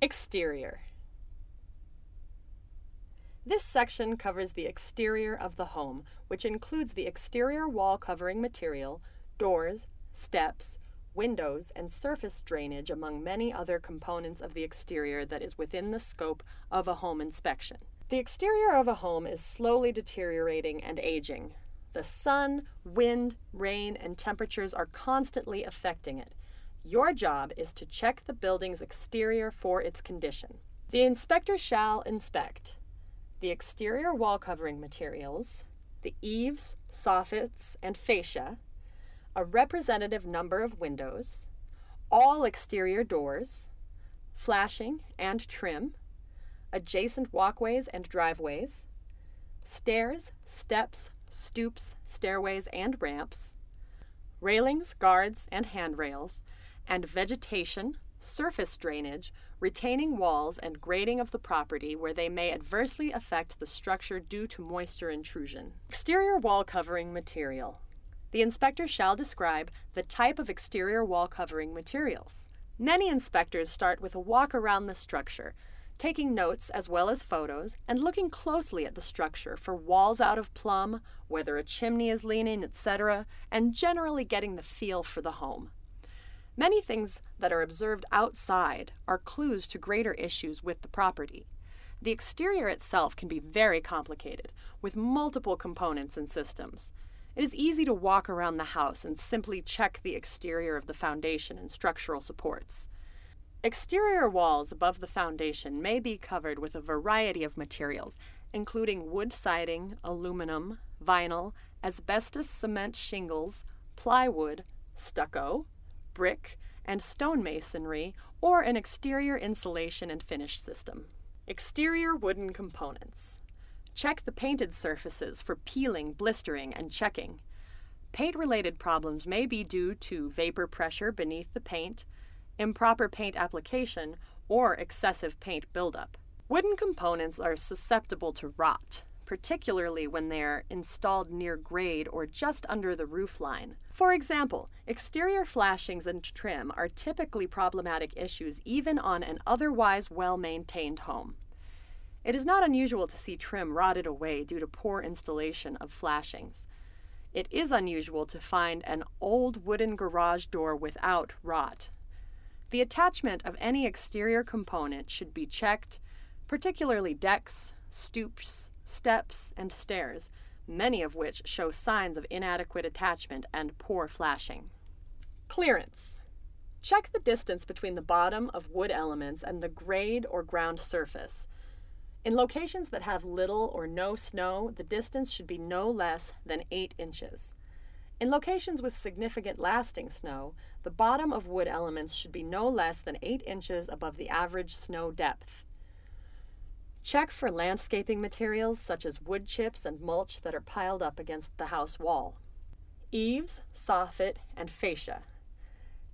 Exterior. This section covers the exterior of the home, which includes the exterior wall covering material, doors, steps, windows, and surface drainage, among many other components of the exterior that is within the scope of a home inspection. The exterior of a home is slowly deteriorating and aging. The sun, wind, rain, and temperatures are constantly affecting it. Your job is to check the building's exterior for its condition. The inspector shall inspect the exterior wall covering materials, the eaves, soffits, and fascia, a representative number of windows, all exterior doors, flashing and trim, adjacent walkways and driveways, stairs, steps, stoops, stairways, and ramps, railings, guards, and handrails, and vegetation, surface drainage, retaining walls, and grading of the property where they may adversely affect the structure due to moisture intrusion. Exterior wall covering material. The inspector shall describe the type of exterior wall covering materials. Many inspectors start with a walk around the structure, taking notes as well as photos, and looking closely at the structure for walls out of plumb, whether a chimney is leaning, etc., and generally getting the feel for the home. Many things that are observed outside are clues to greater issues with the property. The exterior itself can be very complicated, with multiple components and systems. It is easy to walk around the house and simply check the exterior of the foundation and structural supports. Exterior walls above the foundation may be covered with a variety of materials, including wood siding, aluminum, vinyl, asbestos cement shingles, plywood, stucco, brick, and stonemasonry, or an exterior insulation and finish system. Exterior wooden components. Check the painted surfaces for peeling, blistering, and checking. Paint related problems may be due to vapor pressure beneath the paint, improper paint application, or excessive paint buildup. Wooden components are susceptible to rot, particularly when they're installed near grade or just under the roof line. For example, exterior flashings and trim are typically problematic issues even on an otherwise well maintained home. It is not unusual to see trim rotted away due to poor installation of flashings. It is unusual to find an old wooden garage door without rot. The attachment of any exterior component should be checked, particularly decks, stoops, steps, and stairs, many of which show signs of inadequate attachment and poor flashing. Clearance. Check the distance between the bottom of wood elements and the grade or ground surface. In locations that have little or no snow, the distance should be no less than 8 inches. In locations with significant lasting snow, the bottom of wood elements should be no less than 8 inches above the average snow depth. Check for landscaping materials such as wood chips and mulch that are piled up against the house wall. Eaves, soffit, and fascia.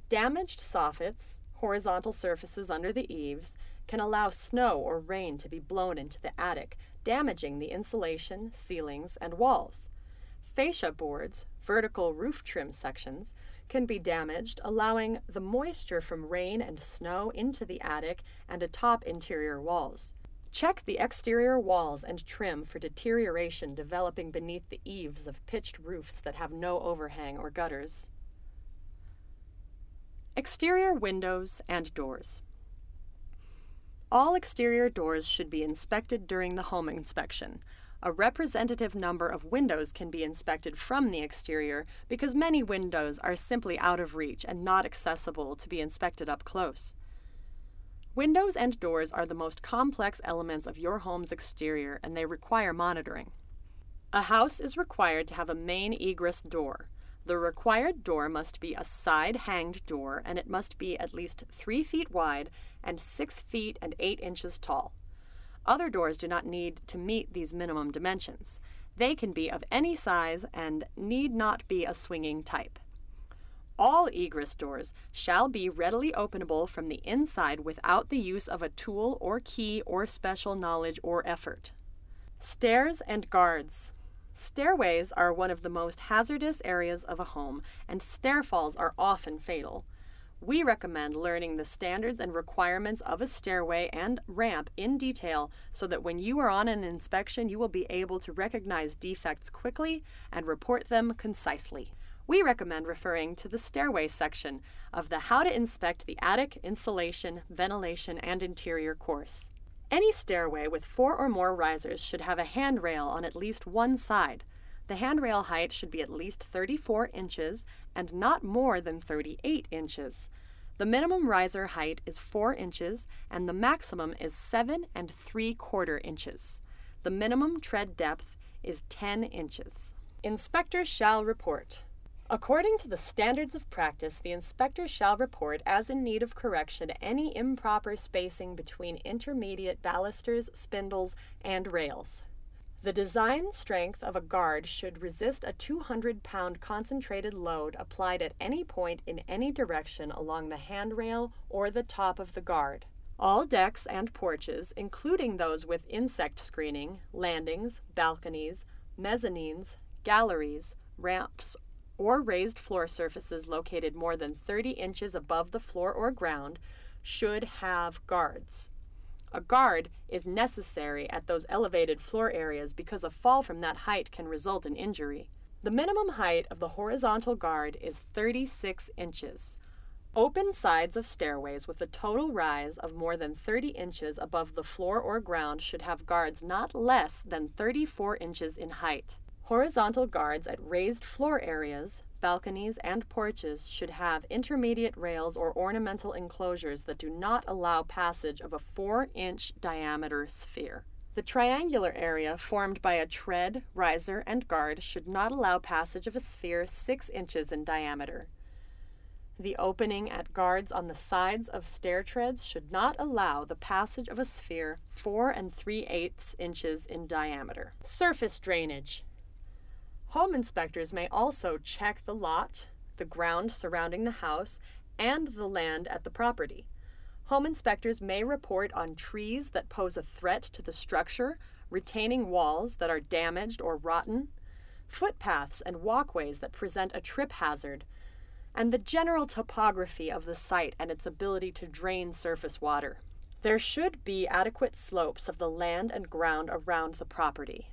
Damaged soffits, horizontal surfaces under the eaves, can allow snow or rain to be blown into the attic, damaging the insulation, ceilings, and walls. Fascia boards, vertical roof trim sections, can be damaged, allowing the moisture from rain and snow into the attic and atop interior walls. Check the exterior walls and trim for deterioration developing beneath the eaves of pitched roofs that have no overhang or gutters. Exterior windows and doors. All exterior doors should be inspected during the home inspection. A representative number of windows can be inspected from the exterior because many windows are simply out of reach and not accessible to be inspected up close. Windows and doors are the most complex elements of your home's exterior and they require monitoring. A house is required to have a main egress door. The required door must be a side hanged door and it must be at least 3 feet wide and 6 feet and 8 inches tall. Other doors do not need to meet these minimum dimensions. They can be of any size and need not be a swinging type. All egress doors shall be readily openable from the inside without the use of a tool or key or special knowledge or effort. Stairs and guards. Stairways are one of the most hazardous areas of a home, and stair falls are often fatal. We recommend learning the standards and requirements of a stairway and ramp in detail so that when you are on an inspection, you will be able to recognize defects quickly and report them concisely. We recommend referring to the stairway section of the How to Inspect the Attic, Insulation, Ventilation, and Interior course. Any stairway with four or more risers should have a handrail on at least one side. The handrail height should be at least 34 inches and not more than 38 inches. The minimum riser height is 4 inches and the maximum is 7 and 3 quarter inches. The minimum tread depth is 10 inches. Inspector shall report. According to the standards of practice, the inspector shall report as in need of correction any improper spacing between intermediate balusters, spindles, and rails. The design strength of a guard should resist a 200 pound concentrated load applied at any point in any direction along the handrail or the top of the guard. All decks and porches, including those with insect screening, landings, balconies, mezzanines, galleries, ramps, or raised floor surfaces located more than 30 inches above the floor or ground, should have guards. A guard is necessary at those elevated floor areas because a fall from that height can result in injury. The minimum height of the horizontal guard is 36 inches. Open sides of stairways with a total rise of more than 30 inches above the floor or ground should have guards not less than 34 inches in height. Horizontal guards at raised floor areas, balconies, and porches should have intermediate rails or ornamental enclosures that do not allow passage of a 4 inch diameter sphere. The triangular area formed by a tread, riser, and guard should not allow passage of a sphere 6 inches in diameter. The opening at guards on the sides of stair treads should not allow the passage of a sphere 4 and 3 eighths inches in diameter. Surface drainage. Home inspectors may also check the lot, the ground surrounding the house, and the land at the property. Home inspectors may report on trees that pose a threat to the structure, retaining walls that are damaged or rotten, footpaths and walkways that present a trip hazard, and the general topography of the site and its ability to drain surface water. There should be adequate slopes of the land and ground around the property.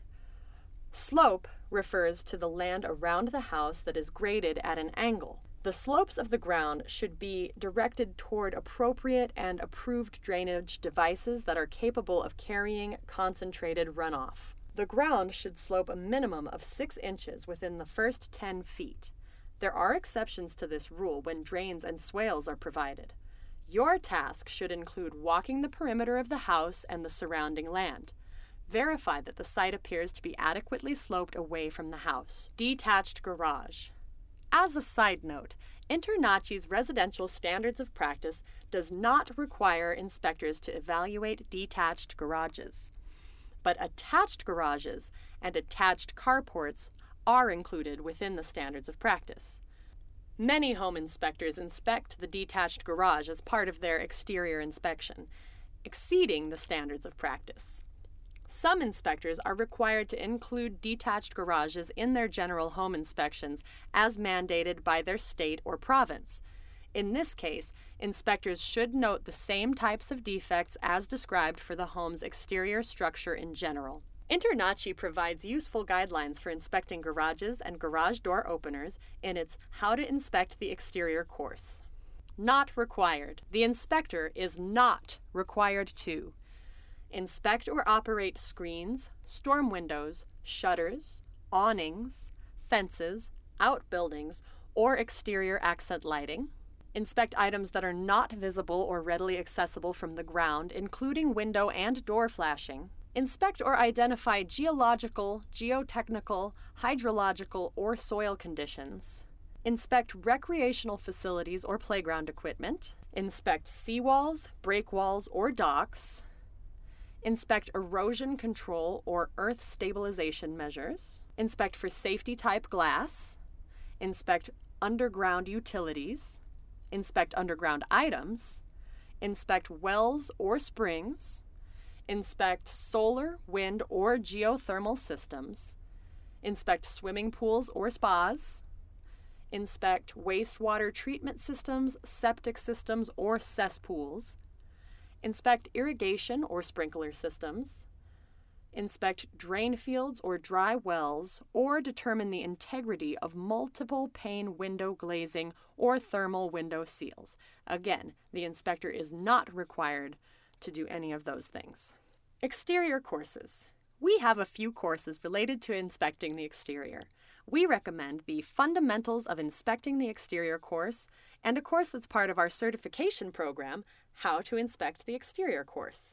Slope refers to the land around the house that is graded at an angle. The slopes of the ground should be directed toward appropriate and approved drainage devices that are capable of carrying concentrated runoff. The ground should slope a minimum of 6 inches within the first 10 feet. There are exceptions to this rule when drains and swales are provided. Your task should include walking the perimeter of the house and the surrounding land. Verify that the site appears to be adequately sloped away from the house. Detached garage. As a side note, InterNACHI's residential standards of practice does not require inspectors to evaluate detached garages. But attached garages and attached carports are included within the standards of practice. Many home inspectors inspect the detached garage as part of their exterior inspection, exceeding the standards of practice. Some inspectors are required to include detached garages in their general home inspections as mandated by their state or province. In this case, inspectors should note the same types of defects as described for the home's exterior structure in general. InterNACHI provides useful guidelines for inspecting garages and garage door openers in its How to Inspect the Exterior course. Not required. The inspector is not required to Inspect or operate screens, storm windows, shutters, awnings, fences, outbuildings, or exterior accent lighting. Inspect items that are not visible or readily accessible from the ground, including window and door flashing. Inspect or identify geological, geotechnical, hydrological, or soil conditions. Inspect recreational facilities or playground equipment. Inspect seawalls, breakwalls, or docks. Inspect erosion control or earth stabilization measures. Inspect for safety type glass. Inspect underground utilities. Inspect underground items. Inspect wells or springs. Inspect solar, wind, or geothermal systems. Inspect swimming pools or spas. inspect wastewater treatment systems, septic systems, or cesspools, inspect irrigation or sprinkler systems, inspect drain fields or dry wells, or determine the integrity of multiple pane window glazing or thermal window seals. Again, the inspector is not required to do any of those things. Exterior courses. We have a few courses related to inspecting the exterior. We recommend the Fundamentals of Inspecting the Exterior course and a course that's part of our certification program, How to Inspect the Exterior course.